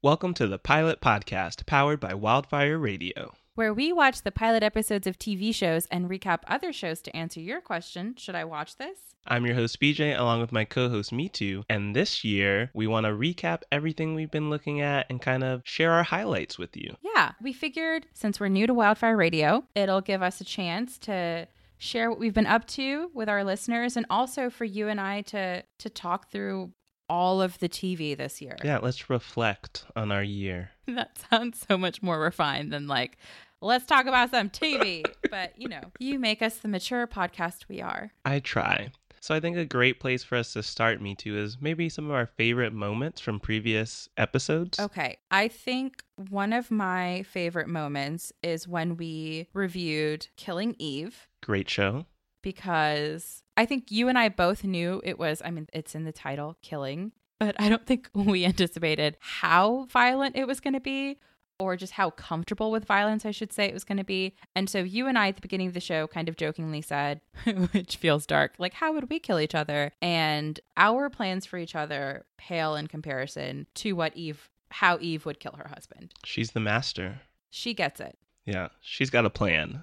Welcome to the Pilot Podcast, powered by Wildfire Radio. where we watch the pilot episodes of TV shows and recap other shows to answer your question Should I watch this? I'm your host, BJ, along with my co host, Me Too. And this year, we want to recap everything we've been looking at and kind of share our highlights with you. Yeah, we figured since we're new to Wildfire Radio, it'll give us a chance to share what we've been up to with our listeners and also for you and I to to talk through all of the TV this year. Yeah, let's reflect on our year. That sounds so much more refined than like let's talk about some TV. but, you know, you make us the mature podcast we are. I try. So I think a great place for us to start, Me Too, is maybe some of our favorite moments from previous episodes. Okay. I think one of my favorite moments is when we reviewed Killing Eve Great show. because I think you and I both knew it was, I mean, it's in the title, Killing, but I don't think we anticipated how violent it was going to be or just how comfortable with violence, I should say, it was going to be. And so you and I at the beginning of the show kind of jokingly said, which feels dark, like, how would we kill each other? And our plans for each other pale in comparison to what Eve, how Eve would kill her husband. She's the master. She gets it. Yeah, she's got a plan.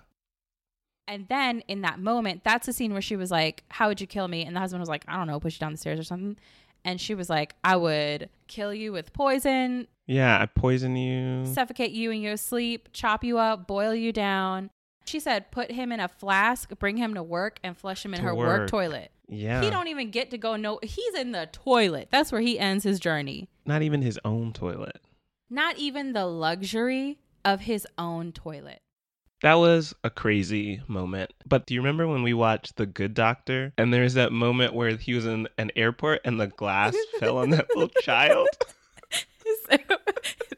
And then in that moment, that's the scene where she was like, How would you kill me? And the husband was like, I don't know, push you down the stairs or something. And she was like, I would kill you with poison, Yeah, I poison you. suffocate you in your sleep, chop you up, boil you down. She said, put him in a flask, bring him to work, and flush him in To her work. work. toilet. Yeah. He don't even get to go no he's in the toilet. That's where he ends his journey. Not even his own toilet. Not even the luxury of his own toilet. That was a crazy moment. But do you remember when we watched The Good Doctor and there's that moment where he was in an airport and the glass fell on that little child? So,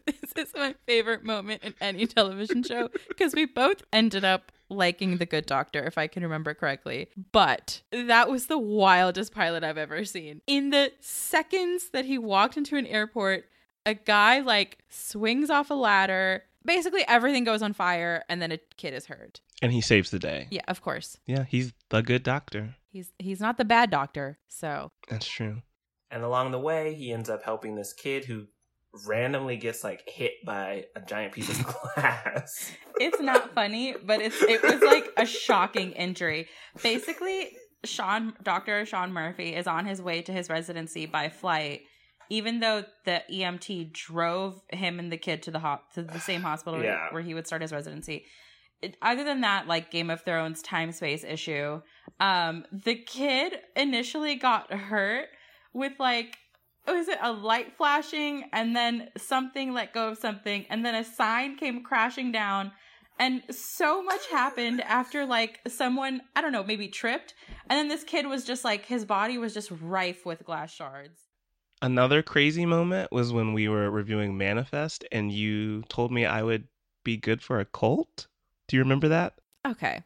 this is my favorite moment in any television show because we both ended up liking The Good Doctor, if I can remember correctly. But that was the wildest pilot I've ever seen. In the seconds that he walked into an airport, a guy like swings off a ladder. Basically, everything goes on fire, and then a kid is hurt. And he saves the day. Yeah, of course. Yeah, he's the good doctor. He's he's not the bad doctor. So That's true. And along the way, he ends up helping this kid who randomly gets like hit by a giant piece of glass. it's not funny, but it's it was like a shocking injury. Basically, Sean Dr. Sean Murphy is on his way to his residency by flight, even though the EMT drove him and the kid to the hop to the same hospital where- Yeah. where he would start his residency. It, other than that, like Game of Thrones time space issue, um, the kid initially got hurt with like was it a light flashing and then something let go of something and then a sign came crashing down and so much happened after like someone i don't know maybe tripped and then this kid was just like his body was just rife with glass shards Another crazy moment was when we were reviewing Manifest and you told me I would be good for a cult. Do you remember that? okay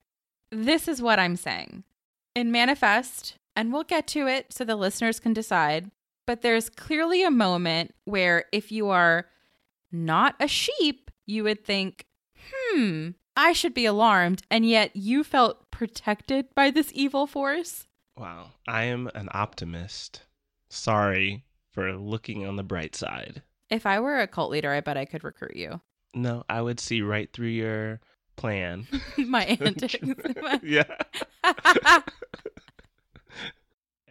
this is what i'm saying in manifest and we'll get to it so the listeners can decide but there's clearly a moment where if you are not a sheep you would think hmm i should be alarmed and yet you felt protected by this evil force Wow. I am an optimist. Sorry for looking on the bright side. If I were a cult leader, I bet I could recruit you. No, I would see right through your plan. My antics. yeah.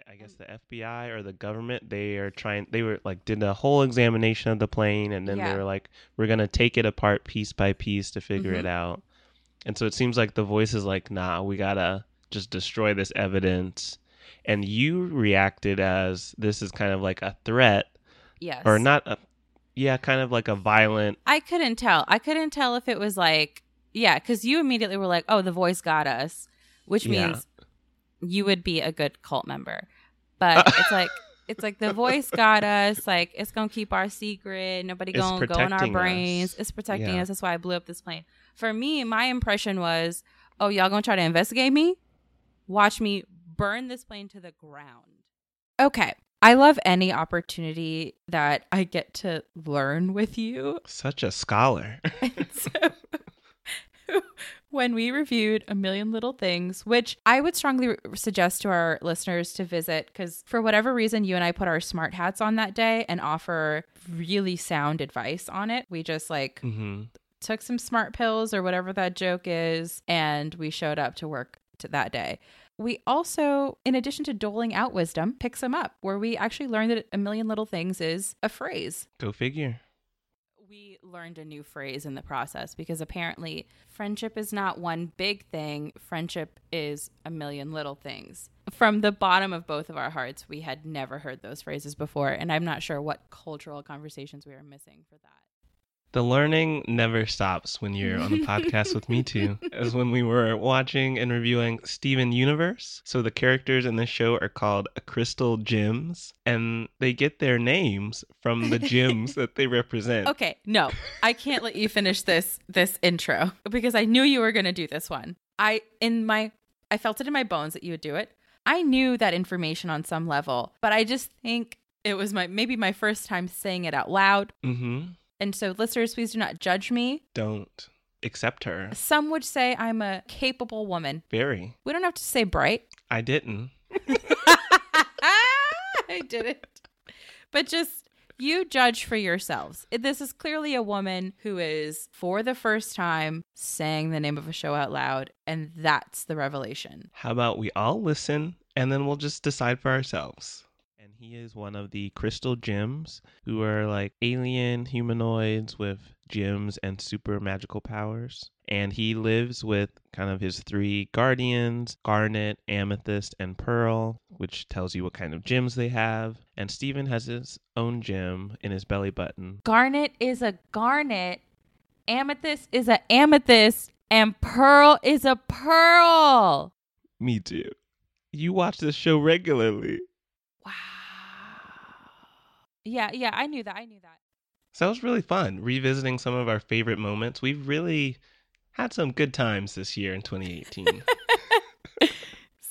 I guess the FBI or the government, they are trying, they were like, did a whole examination of the plane and then Yeah. they were like, we're going to take it apart piece by piece to figure Mhm. it out. And so it seems like the voice is like, nah, we got to just destroy this evidence. And you reacted as this is kind of like a threat yes. or not a, yeah, kind of like a violent, I couldn't tell. I couldn't tell if it was like, yeah, because you immediately were like, oh, the voice got us, which Yeah. means you would be a good cult member. But it's like, it's like the voice got us. Like it's gonna keep our secret. Nobody It's gonna go in our brains. us. It's protecting Yeah. us. That's why I blew up this plane. For me, my impression was, oh, y'all gonna try to investigate me? Watch me burn this plane to the ground. Okay. I love any opportunity that I get to learn with you. such a scholar. So when we reviewed A Million Little Things, which I would strongly re- suggest to our listeners to visit because for whatever reason, you and I put our smart hats on that day and offer really sound advice on it. We just like hmm took some smart pills or whatever that joke is, and we showed up to work to that day. We also, in addition to doling out wisdom, pick some up where we actually learned that a million little things is a phrase. Go figure. We learned a new phrase in the process because apparently friendship is not one big thing, friendship is a million little things. From the bottom of both of our hearts, we had never heard those phrases before, and I'm not sure what cultural conversations we are missing for that. The learning never stops when you're on a podcast with me too. As when we were watching and reviewing Steven Universe. So the characters in this show are called Crystal Gems, and they get their names from the gems that they represent. Okay, no, I can't let you finish this this intro because I knew you were going to do this one. I in my I felt it in my bones that you would do it. I knew that information on some level, but I just think it was my maybe my first time saying it out loud. Mm-hmm. And so listeners, please do not judge me. Don't accept her. Some would say I'm a capable woman. Very. We don't have to say bright. I didn't. I didn't. But just you judge for yourselves. This is clearly a woman who is, for the first time, saying the name of a show out loud, and that's the revelation. How about we all listen and then we'll just decide for ourselves? He is one of the crystal gems who are like alien humanoids with gems and super magical powers. And he lives with kind of his three guardians garnet, amethyst, and pearl, which tells you what kind of gems they have. And Steven has his own gem in his belly button. Garnet is a garnet, amethyst is a amethyst, and pearl is a pearl. Me too. You watch this show regularly. Yeah, yeah, I knew that. I knew that. So that was really fun revisiting some of our favorite moments. We've really had some good times this year in 2018.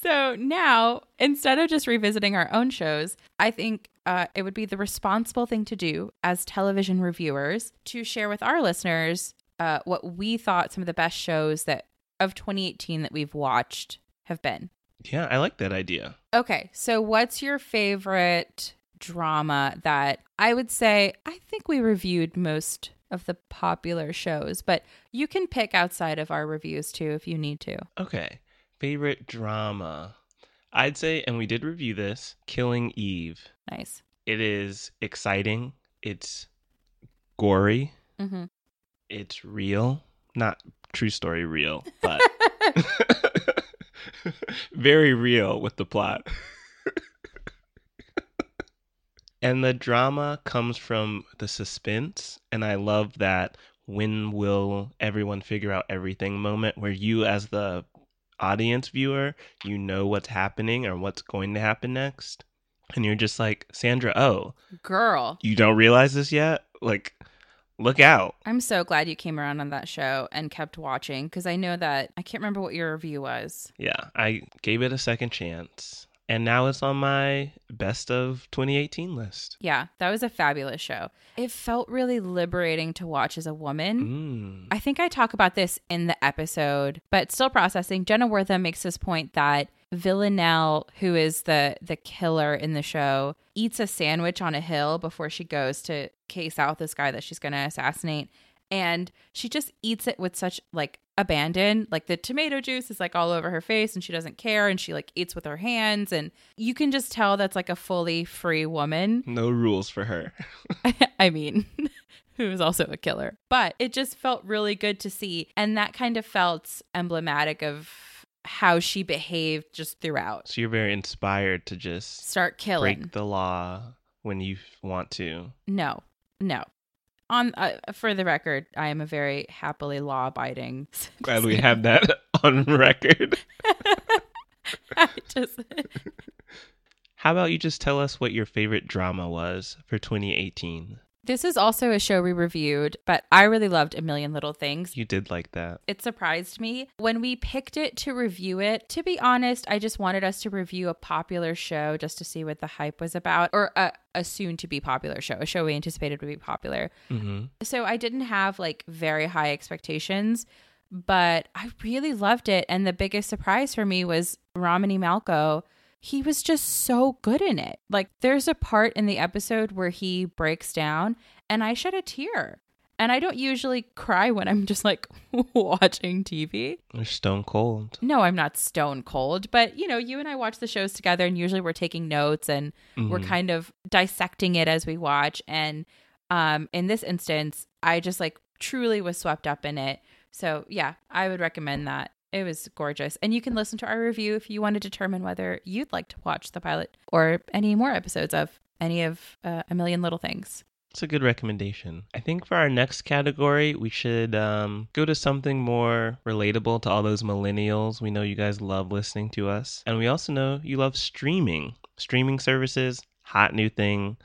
So now, instead of just revisiting our own shows, I think uh, it would be the responsible thing to do as television reviewers to share with our listeners uh, what we thought some of the best shows that of 2018 that we've watched have been. yeah, I like that idea. Okay, so what's your favorite drama that I would say I think we reviewed most of the popular shows, but you can pick outside of our reviews too if you need to. Okay. Favorite drama. I'd say, and we did review this Killing Eve. Nice. It is exciting, it's gory, hmm it's real. Not true story real, but very real with the plot. And the drama comes from the suspense, and I love that when will everyone figure out everything moment where you as the audience viewer, you know what's happening or what's going to happen next. And you're just like, Sandra, oh, Girl. you don't realize this yet? Like, look out. I'm so glad you came around on that show and kept watching because I know that I can't remember what your review was. Yeah, I gave it a second chance. And now it's on my best of 2018 list. Yeah, that was a fabulous show. It felt really liberating to watch as a woman. Mm. I think I talk about this in the episode, but still processing. Jenna Wortham makes this point that Villanelle, who is the the killer in the show, eats a sandwich on a hill before she goes to case out this guy that she's going to assassinate, and she just eats it with such like abandon. Like the tomato juice is like all over her face, and she doesn't care, and she like eats with her hands, and you can just tell that's like a fully free woman. No rules for her. I mean, who is also a killer. But it just felt really good to see. And that kind of felt emblematic of how she behaved just throughout. So you're very inspired to just Start killing. break the law when you want to. No, no. On uh, for the record, I am a very happily law-abiding. Glad we have that on record. Just How about you just tell us what your favorite drama was for 2018? This is also a show we reviewed, but I really loved A Million Little Things. You did like that. It surprised me. When we picked it to review it, to be honest, I just wanted us to review a popular show just to see what the hype was about, or a, a soon to be popular show, a show we anticipated would be popular. hmm So I didn't have like very high expectations. but I really loved it. And the biggest surprise for me was Romany Malco. He was just so good in it. Like, there's a part in the episode where he breaks down, and I shed a tear. And I don't usually cry when I'm just like watching TV. You're stone cold. No, I'm not stone cold, but you know, you and I watch the shows together and usually we're taking notes and we're Mhm. kind of dissecting it as we watch and um in this instance, I just like truly was swept up in it. So, yeah, I would recommend that. It was gorgeous. And you can listen to our review if you want to determine whether you'd like to watch the pilot or any more episodes of any of uh, A Million Little Things. It's a good recommendation. I think for our next category, we should um, go to something more relatable to all those millennials. We know you guys love listening to us. And we also know you love streaming. Streaming services, hot new thing.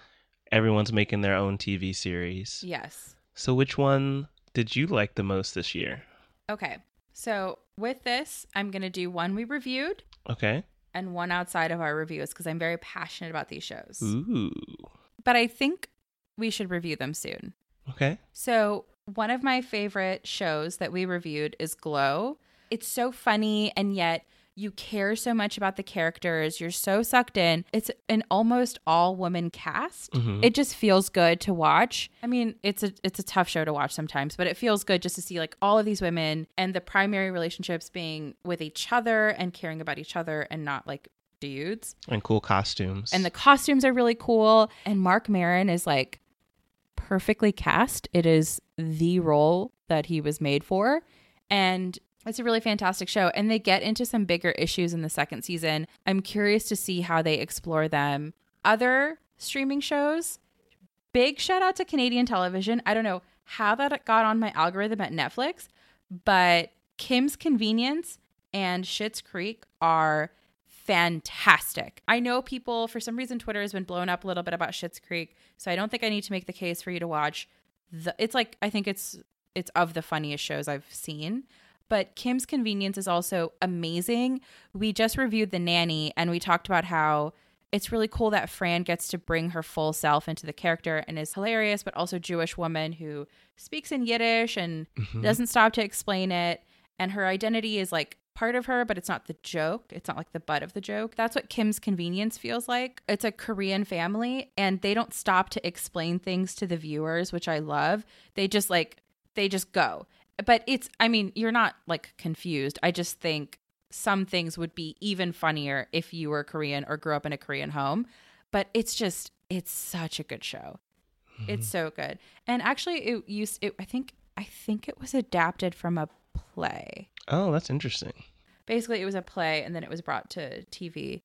Everyone's making their own TV series. Yes. So, which one did you like the most this year? Okay. So, with this, I'm going to do one we reviewed Okay. and one outside of our reviews because I'm very passionate about these shows. Ooh. But I think we should review them soon. Okay. So, one of my favorite shows that we reviewed is Glow. It's so funny and yet you care so much about the characters. You're so sucked in. It's an almost all woman cast. Mhm. It just feels good to watch. I mean, it's a it's a tough show to watch sometimes, but it feels good just to see like all of these women and the primary relationships being with each other and caring about each other and not like dudes. And cool costumes. And the costumes are really cool. And Marc Maron is like perfectly cast. It is the role that he was made for. And it's a really fantastic show. And they get into some bigger issues in the second season. I'm curious to see how they explore them. Other streaming shows, big shout out to Canadian television. I don't know how that got on my algorithm at Netflix, but Kim's Convenience and Schitt's Creek are fantastic. I know people, for some reason, Twitter has been blown up a little bit about Schitt's Creek, so I don't think I need to make the case for you to watch. The, it's like I think it's it's of the funniest shows I've seen. But Kim's Convenience is also amazing. We just reviewed The Nanny, and we talked about how it's really cool that Fran gets to bring her full self into the character and is hilarious, but also Jewish woman who speaks in Yiddish and Mhm. doesn't stop to explain it. And her identity is like part of her, but it's not the joke. It's not like the butt of the joke. That's what Kim's Convenience feels like. It's a Korean family, and they don't stop to explain things to the viewers, which I love. They just like, they just go. But it's, I mean, you're not like confused. I just think some things would be even funnier if you were Korean or grew up in a Korean home. But it's just, it's such a good show. Mm-hmm. It's so good. And actually, it used. It, I think. I think it was adapted from a play. Oh, that's interesting. Basically, it was a play, and then it was brought to TV.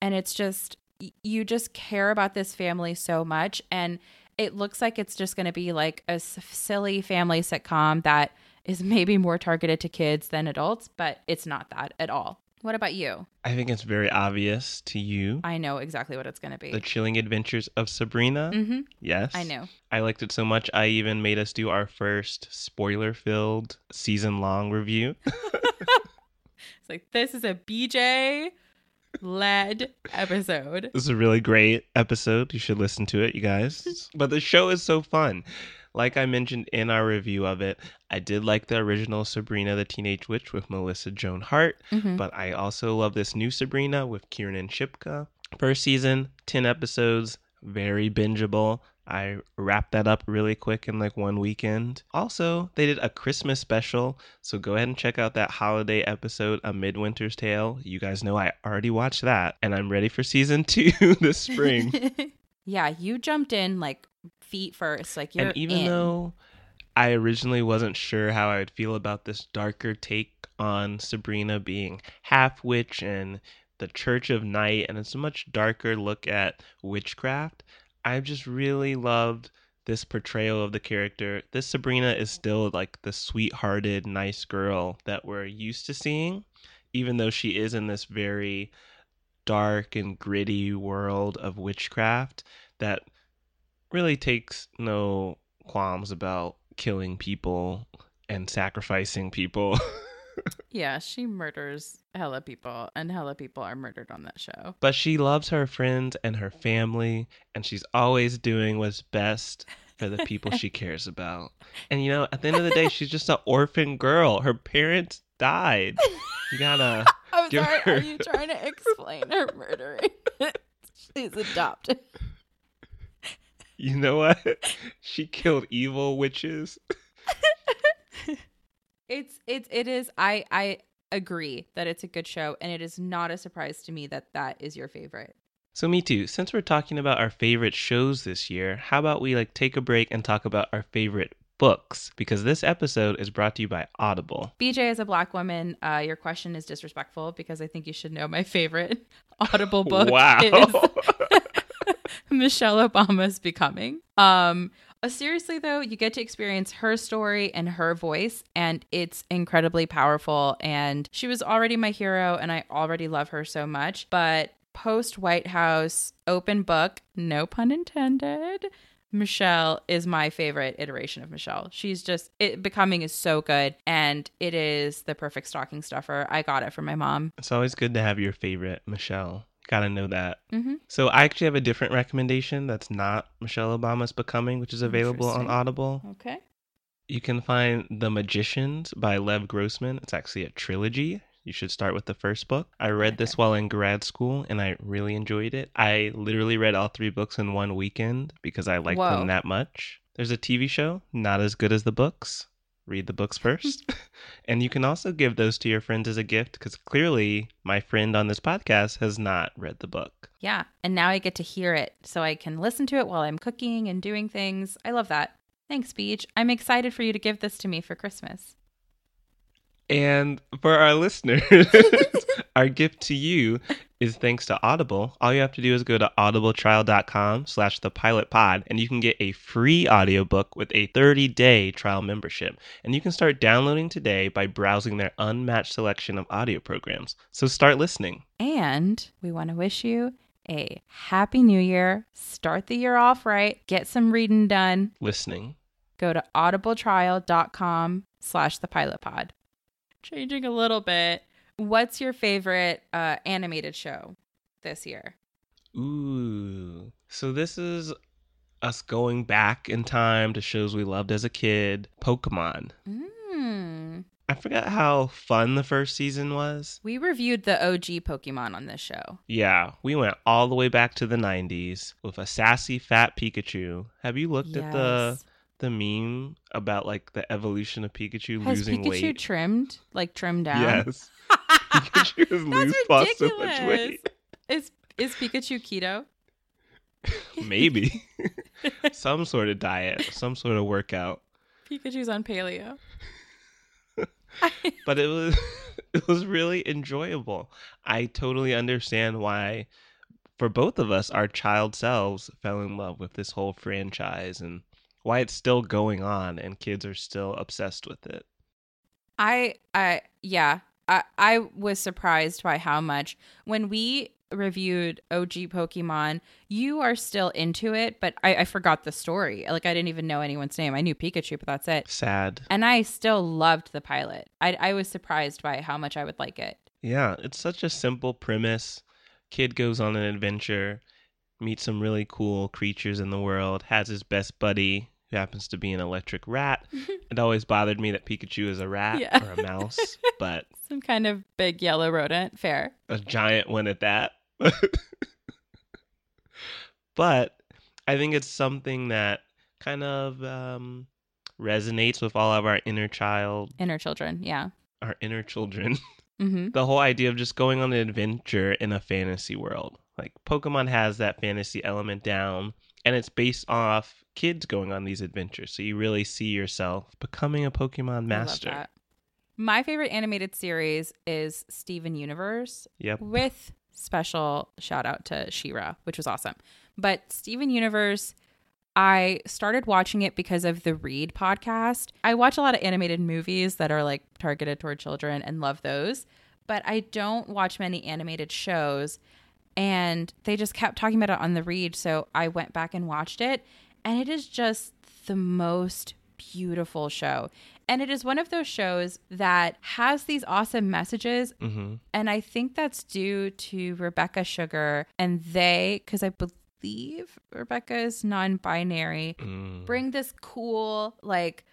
And it's just you just care about this family so much, and it looks like it's just going to be like a s- silly family sitcom that is maybe more targeted to kids than adults, but it's not that at all. What about you? I think it's very obvious to you. I know exactly what it's going to be. The Chilling Adventures of Sabrina. hmm Yes. I know. I liked it so much, I even made us do our first spoiler filled season long review. It's like this is a BJ led episode. This is a really great episode. You should listen to it, you guys. but the show is so fun. Like I mentioned in our review of it, I did like the original Sabrina the Teenage Witch with Melissa Joan Hart, Mhm. but I also love this new Sabrina with Kiernan Shipka. First season, 10 episodes, very bingeable. I wrapped that up really quick in like one weekend. Also, they did a Christmas special, so go ahead and check out that holiday episode, A Midwinter's Tale. You guys know I already watched that, and I'm ready for season two this spring. yeah, you jumped in like feet first. Like you're and even in. though I originally wasn't sure how I would feel about this darker take on Sabrina being half witch and the Church of Night, and it's a much darker look at witchcraft, I've just really loved this portrayal of the character. This Sabrina is still like the sweet-hearted, nice girl that we're used to seeing, even though she is in this very dark and gritty world of witchcraft that really takes no qualms about killing people and sacrificing people. yeah, she murders hella people, and hella people are murdered on that show. but she loves her friends and her family, and she's always doing what's best for the people she cares about. And you know, at the end of the day, she's just an orphan girl. Her parents died. You gotta. I'm sorry. her- Are you trying to explain her murdering? She's adopted. You know what? She killed evil witches. It's it's it is. I I agree that it's a good show, and it is not a surprise to me that that is your favorite. So me too. Since we're talking about our favorite shows this year, how about we like take a break and talk about our favorite books? Because this episode is brought to you by Audible. BJ, as a black woman, uh, your question is disrespectful because I think you should know my favorite Audible book wow. is Michelle Obama's Becoming. Um, Uh, seriously though, you get to experience her story and her voice, and it's incredibly powerful. And she was already my hero, and I already love her so much. But post White House, open book, no pun intended. Michelle is my favorite iteration of Michelle. She's just it becoming is so good and it is the perfect stocking stuffer. I got it from my mom. it's always good to have your favorite, Michelle. Gotta know that. hmm So I actually have a different recommendation that's not Michelle Obama's Becoming, which is available on Audible. Okay. You can find The Magicians by Lev Grossman. It's actually a trilogy. You should start with the first book. I read this while in grad school and I really enjoyed it. I literally read all three books in one weekend because I liked Whoa. them that much. There's a TV show, not as good as the books. Read the books first. and you can also give those to your friends as a gift because clearly my friend on this podcast has not read the book. Yeah. And now I get to hear it so I can listen to it while I'm cooking and doing things. I love that. Thanks, Beach. I'm excited for you to give this to me for Christmas. And for our listeners, our gift to you is thanks to Audible. All you have to do is go to audibletrial.com slash the pilot pod and you can get a free audiobook with a 30-day trial membership. And you can start downloading today by browsing their unmatched selection of audio programs. So start listening. And we want to wish you a happy new year. Start the year off right. Get some reading done. Listening. Go to audibletrial.com slash the pilot pod. Changing a little bit. What's your favorite uh, animated show this year? Ooh. So this is us going back in time to shows we loved as a kid. Pokemon. Mm. I forgot how fun the first season was. We reviewed the OG Pokemon on this show. Yeah, we went all the way back to the 90s with a sassy fat Pikachu. Have you looked at the the meme about like the evolution of Pikachu Has losing Pikachu weight? trimmed, like trimmed down? Yes. Pikachu has lost lost so much weight. Is is Pikachu keto? Maybe. some sort of diet, some sort of workout. Pikachu's on paleo. But it was it was really enjoyable. I totally understand why for both of us our child selves fell in love with this whole franchise and why it's still going on and kids are still obsessed with it. I I yeah. I I was surprised by how much when we reviewed OG Pokemon, you are still into it, but I, I forgot the story. Like I didn't even know anyone's name. I knew Pikachu, but that's it. Sad. And I still loved the pilot. I I was surprised by how much I would like it. Yeah, it's such a simple premise. Kid goes on an adventure, meets some really cool creatures in the world, has his best buddy who happens to be an electric rat. it always bothered me that Pikachu is a rat Yeah. or a mouse, but Some kind of big yellow rodent. Fair. a giant one at that. but I think it's something that kind of um, resonates with all of our inner child, Inner children. Yeah. our inner children. Mm-hmm. the whole idea of just going on an adventure in a fantasy world. Like Pokemon has that fantasy element down, and it's based off kids going on these adventures. So you really see yourself becoming a Pokemon master. My favorite animated series is Steven Universe Yep. with special shout out to She-Ra, which was awesome. But Steven Universe, I started watching it because of the Read podcast. I watch a lot of animated movies that are like targeted toward children and love those, but I don't watch many animated shows. And they just kept talking about it on the Read, so I went back and watched it, and it is just the most beautiful show. And it is one of those shows that has these awesome messages hmm and I think that's due to Rebecca Sugar and they, because I believe Rebecca is non-binary. Mm. Bring this cool like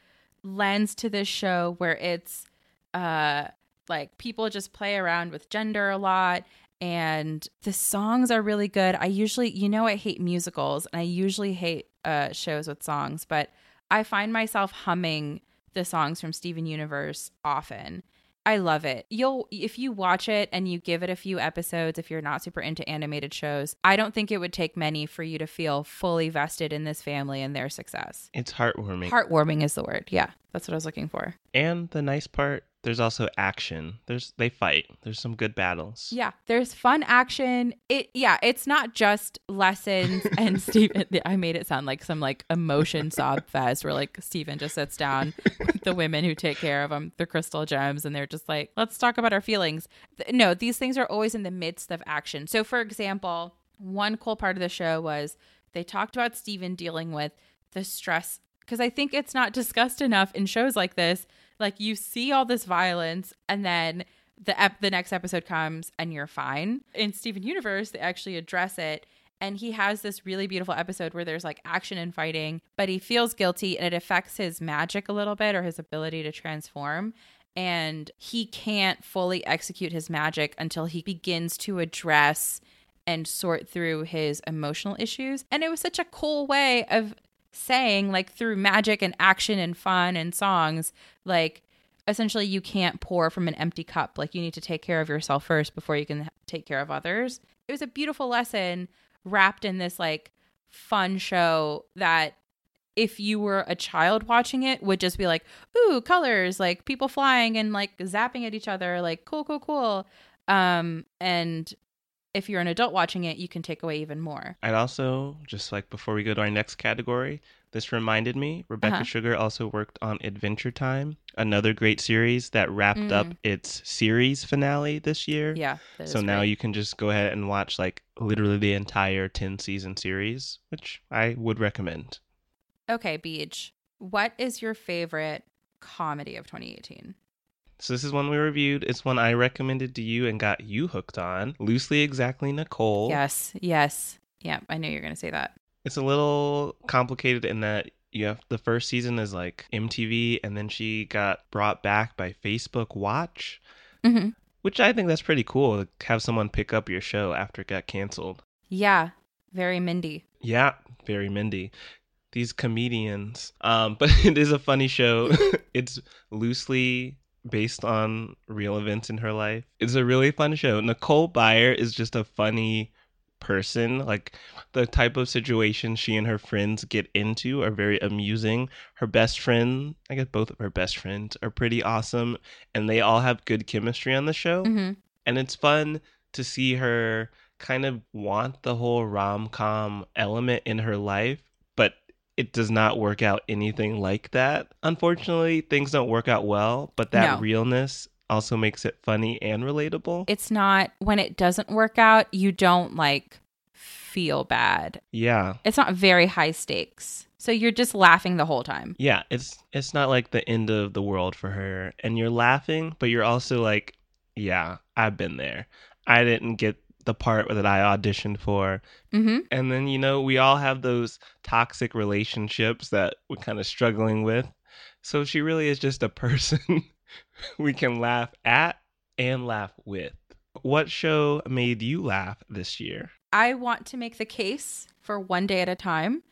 lens to this show where it's uh like people just play around with gender a lot and the songs are really good. I usually, you know, I hate musicals and I usually hate uh, shows with songs, but I find myself humming the songs from Steven Universe often. I love it. You'll if you watch it and you give it a few episodes if you're not super into animated shows, I don't think it would take many for you to feel fully vested in this family and their success. It's heartwarming. Heartwarming is the word. Yeah, that's what I was looking for. and the nice part, there's also action. There's they fight. There's some good battles. Yeah, there's fun action. It yeah, it's not just lessons and Steven I made it sound like some like emotion sob fest where like Steven just sits down with the women who take care of him, the crystal gems, and they're just like, let's talk about our feelings. No, these things are always in the midst of action. So for example, one cool part of the show was they talked about Steven dealing with the stress because I think it's not discussed enough in shows like this. Like you see all this violence and then the ep- the next episode comes and you're fine. In Steven Universe, they actually address it and he has this really beautiful episode where there's like action and fighting, but he feels guilty and it affects his magic a little bit or his ability to transform and he can't fully execute his magic until he begins to address and sort through his emotional issues. And it was such a cool way of saying like through magic and action and fun and songs like essentially you can't pour from an empty cup. Like you need to take care of yourself first before you can take care of others. It was a beautiful lesson wrapped in this like fun show that if you were a child watching it would just be like ooh colors like people flying and like zapping at each other like cool cool cool. Um and if you're an adult watching it you can take away even more I'd also just like before we go to our next category, this reminded me Rebecca Uh-huh. Sugar also worked on Adventure Time, another great series that wrapped up its series finale this year. yeah So now great. you can just go ahead and watch like literally the entire 10 season series, which I would recommend. Okay, Beach. What is your favorite comedy of 2018? So this is one we reviewed. It's one I recommended to you and got you hooked on. Loosely exactly Nicole. Yes, yes. Yeah, I knew you were going to say that. It's a little complicated in that you have the first season is like MTV and then she got brought back by Facebook Watch, hmm which I think that's pretty cool to have someone pick up your show after it got canceled. Yeah, very Mindy. Yeah, very Mindy. These comedians. Um, but it is a funny show. it's loosely based on real events in her life. It's a really fun show. Nicole Byer is just a funny person. Like the type of situation she and her friends get into are very amusing. Her best friend, I guess both of her best friends are pretty awesome and they all have good chemistry on the show hmm and it's fun to see her kind of want the whole rom-com element in her life it does not work out anything like that unfortunately things don't work out well but that No. realness also makes it funny and relatable It's not, when it doesn't work out, you don't like feel bad. yeah It's not very high stakes. So you're just laughing the whole time. yeah it's it's not like the end of the world for her and you're laughing but you're also like yeah i've been there i didn't get the part that i auditioned for hmm And then, you know, we all have those toxic relationships that we're kind of struggling with. So she really is just a person we can laugh at and laugh with. What show made you laugh this year? I want to make the case for one day at a time.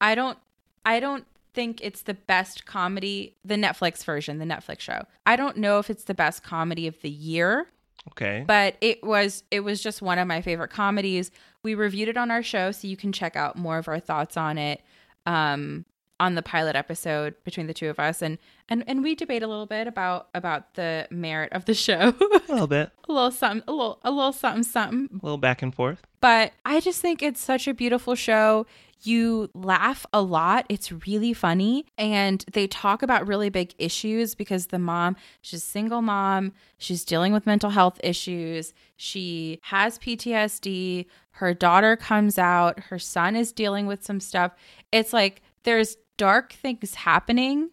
I don't I don't think it's the best comedy, the Netflix version, the Netflix show. I don't know if it's the best comedy of the year, Okay. but it was it was just one of my favorite comedies. We reviewed it on our show so you can check out more of our thoughts on it um on the pilot episode between the two of us and and and we debate a little bit about about the merit of the show. a little bit, a little something a little a little something something a little back and forth. but I just think it's such a beautiful show. You laugh a lot. It's really funny. And they talk about really big issues because the mom, she's a single mom. She's dealing with mental health issues. She has PTSD. Her daughter comes out. Her son is dealing with some stuff. It's like there's dark things happening,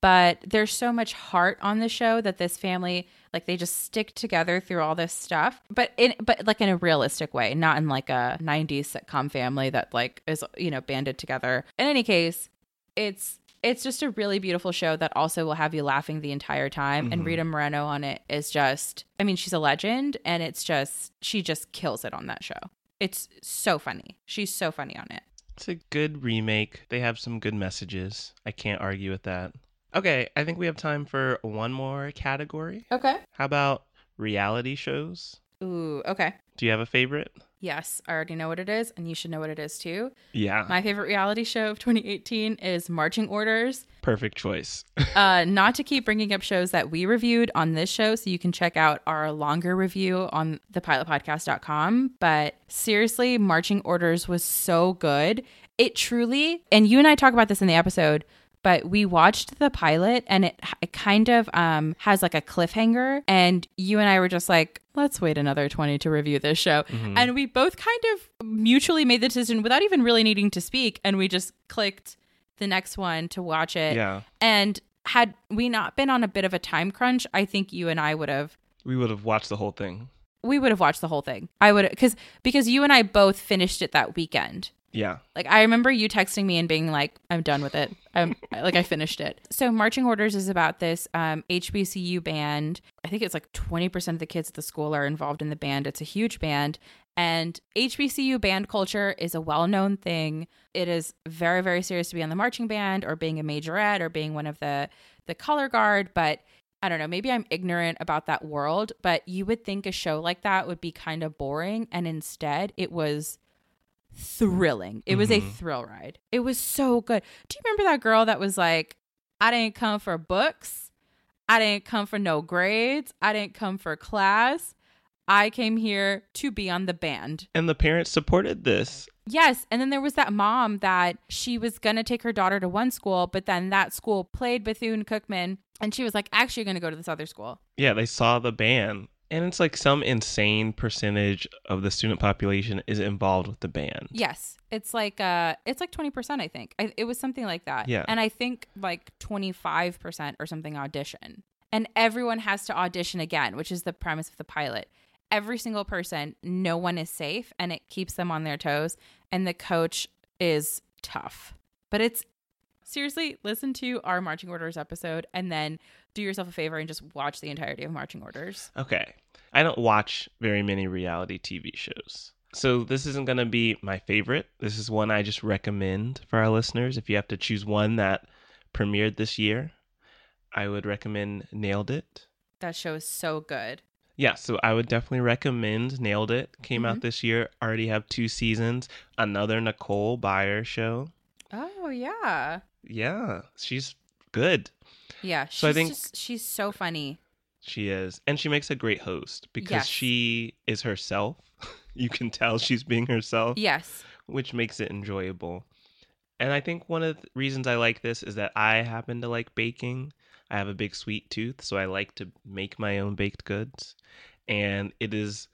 but there's so much heart on the show that this family like they just stick together through all this stuff. But in but like in a realistic way not in like a 90s sitcom family that like is you know banded together. In any case it's it's just a really beautiful show that also will have you laughing the entire time. And Mhm. rita moreno on it is just i mean she's a legend and it's just she just kills it on that show. It's so funny. She's so funny on it It's a good remake. They have some good messages. I can't argue with that. Okay, I think we have time for one more category. okay How about reality shows? ooh okay Do you have a favorite? Yes i already know what it is and you should know what it is too Yeah. My favorite reality show of 2018 is Marching Orders. Perfect choice. Uh, not to keep bringing up shows that we reviewed on this show, so you can check out our longer review on thepilotpodcast.com. But seriously, Marching Orders was so good. It truly, and you and I talk about this in the episode, but we watched the pilot and it, it kind of um, has like a cliffhanger. And you and I were just like, let's wait another 20 to review this show. Mhm. And we both kind of mutually made the decision without even really needing to speak. And we just clicked the next one to watch it. yeah. And had we not been on a bit of a time crunch, I think you and I would have We would have watched the whole thing. we would have watched the whole thing. I would cuz because you and I both finished it that weekend. Yeah. Like I remember you texting me and being like, "I'm done with it. I'm like I finished it." So marching orders is about this um, HBCU band. I think it's like 20% of the kids at the school are involved in the band. It's a huge band, and HBCU band culture is a well-known thing. It is very very serious to be on the marching band or being a majorette or being one of the the color guard, but I don't know, maybe I'm ignorant about that world, but you would think a show like that would be kind of boring and instead it was thrilling. It was a Mhm. thrill ride. It was so good. Do you remember that girl that was like, I didn't come for books. I didn't come for no grades. I didn't come for class. I came here to be on the band. And the parents supported this. Yes. And then there was that mom that she was going to take her daughter to one school, but then that school played Bethune Cookman. And she was like, actually, going to go to this other school. Yeah, they saw the band. And it's like some insane percentage of the student population is involved with the band. Yes, it's like uh, it's like twenty percent. I think I, it was something like that. Yeah. and I think like twenty five percent or something audition, and everyone has to audition again, which is the premise of the pilot. Every single person, no one is safe, and it keeps them on their toes. And the coach is tough, but it's seriously listen to our marching orders episode, and then do yourself a favor and just watch the entirety of marching orders. Okay. I don't watch very many reality TV shows. So this isn't going to be my favorite. This is one I just recommend for our listeners. If you have to choose one that premiered this year, I would recommend Nailed It. That show is so good. Yeah, so I would definitely recommend Nailed It. Came out mm-hmm. this year, already have two seasons. Another Nicole Byer show. Oh yeah. Yeah, she's good. Yeah, she's So I think- just, she's so funny. She is. And she makes a great host because Yes. she is herself. you can tell she's being herself. Yes. which makes it enjoyable. And I think one of the reasons I like this is that I happen to like baking. I have a big sweet tooth, so I like to make my own baked goods. And it is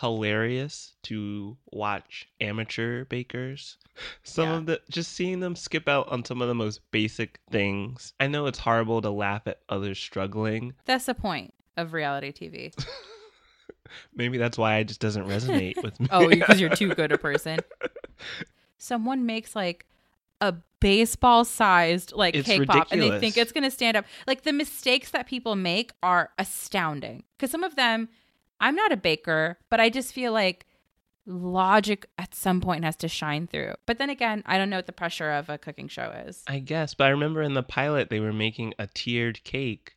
hilarious to watch amateur bakers. Some Yeah. of the just seeing them skip out on some of the most basic things. I know it's horrible to laugh at others struggling. That's the point of reality TV. Maybe that's why it just doesn't resonate with me. Oh, because you're too good a person. Someone makes like a baseball sized like It's cake pop and they think it's going to stand up. Like the mistakes that people make are astounding. Cuz some of them I'm not a baker, but I just feel like logic at some point has to shine through. But then again, I don't know what the pressure of a cooking show is. I guess, but I remember in the pilot they were making a tiered cake,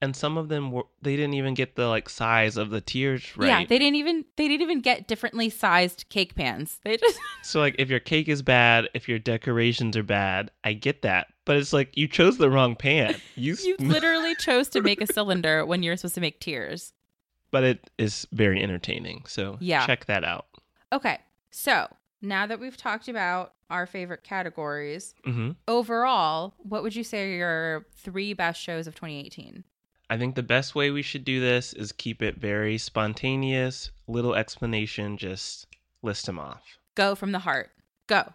and some of them were they didn't even get the like size of the tiers right. Yeah, they didn't even they didn't even get differently sized cake pans. They just so like if your cake is bad, if your decorations are bad, I get that, but it's like you chose the wrong pan. You, you literally chose to make a cylinder when you're supposed to make tiers. But it is very entertaining. So Yeah. check that out. Okay, so now that we've talked about our favorite categories, hmm overall, what would you say are your three best shows of 2018? I think the best way we should do this is keep it very spontaneous, little explanation, just list them off. Go from the heart. Go.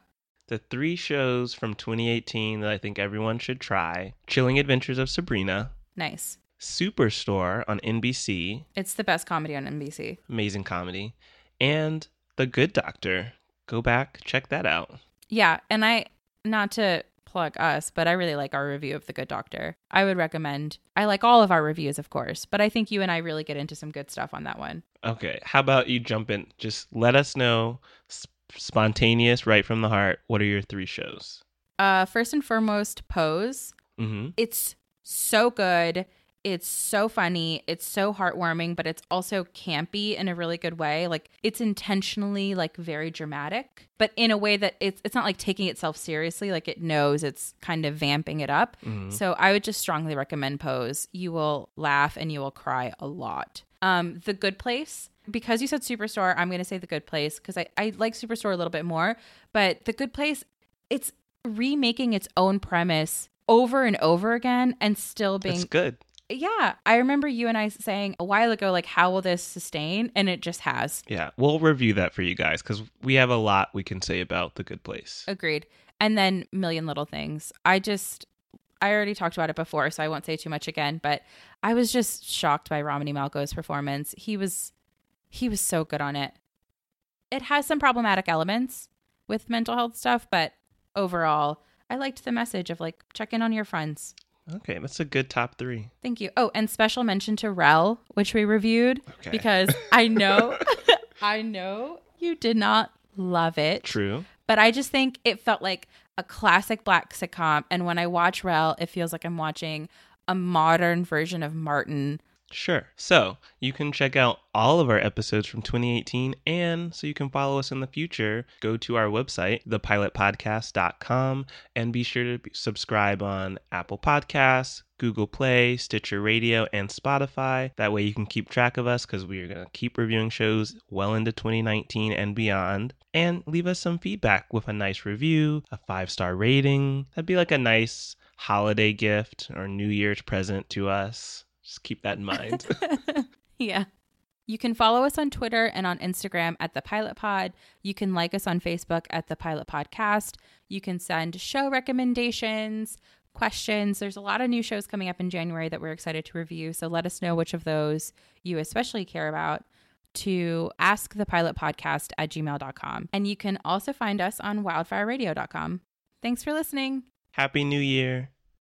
the three shows from 2018 that I think everyone should try Chilling Adventures of Sabrina, Nice. Superstore on NBC, It's the best comedy on NBC. amazing comedy, and The Good Doctor. Go back, check that out. Yeah, and I not to plug us, but I really like our review of The Good Doctor. I would recommend. I like all of our reviews, of course, but I think you and I really get into some good stuff on that one. Okay, how about you jump in? Just let us know, sp- spontaneous, right from the heart. What are your three shows? Uh first and foremost, Pose. Mm-hmm. It's so good. It's so funny. It's so heartwarming, but it's also campy in a really good way. Like it's intentionally like very dramatic, but in a way that it's it's not like taking itself seriously. Like it knows it's kind of vamping it up. Mhm. So I would just strongly recommend Pose. You will laugh and you will cry a lot. Um, The Good Place. Because you said Superstore, I'm going to say The Good Place because I, I like Superstore a little bit more. But The Good Place, it's remaking its own premise over and over again and still being It's good. Yeah i remember you and i saying a while ago like how will this sustain? And it just has. Yeah, we'll review that for you guys because we have a lot we can say about The Good Place. agreed. And then million little things. I just i already talked about it before so i won't say too much again but i was just shocked by romany malco's performance. He was he was so good on it. It has some problematic elements with mental health stuff but overall i liked the message of like check in on your friends Okay, that's a good top three. Thank you. Oh, and special mention to Rel, which we reviewed Okay. because I know I know you did not love it. True. But I just think it felt like a classic black sitcom and when I watch Rel, it feels like I'm watching a modern version of Martin. Sure. So you can check out all of our episodes from 2018, and so you can follow us in the future, go to our website, thepilotpodcast.com, and be sure to subscribe on Apple Podcasts, Google Play, Stitcher Radio, and Spotify. That way you can keep track of us because we are going to keep reviewing shows well into 2019 and beyond. And leave us some feedback with a nice review, a five star rating. That'd be like a nice holiday gift or New Year's present to us. Just keep that in mind. yeah. You can follow us on Twitter and on Instagram at the Pilot Pod. You can like us on Facebook at the Pilot Podcast. You can send show recommendations, questions. There's a lot of new shows coming up in January that we're excited to review. So let us know which of those you especially care about to ask the pilot podcast at gmail.com. And you can also find us on wildfireradio.com. Thanks for listening. Happy New Year.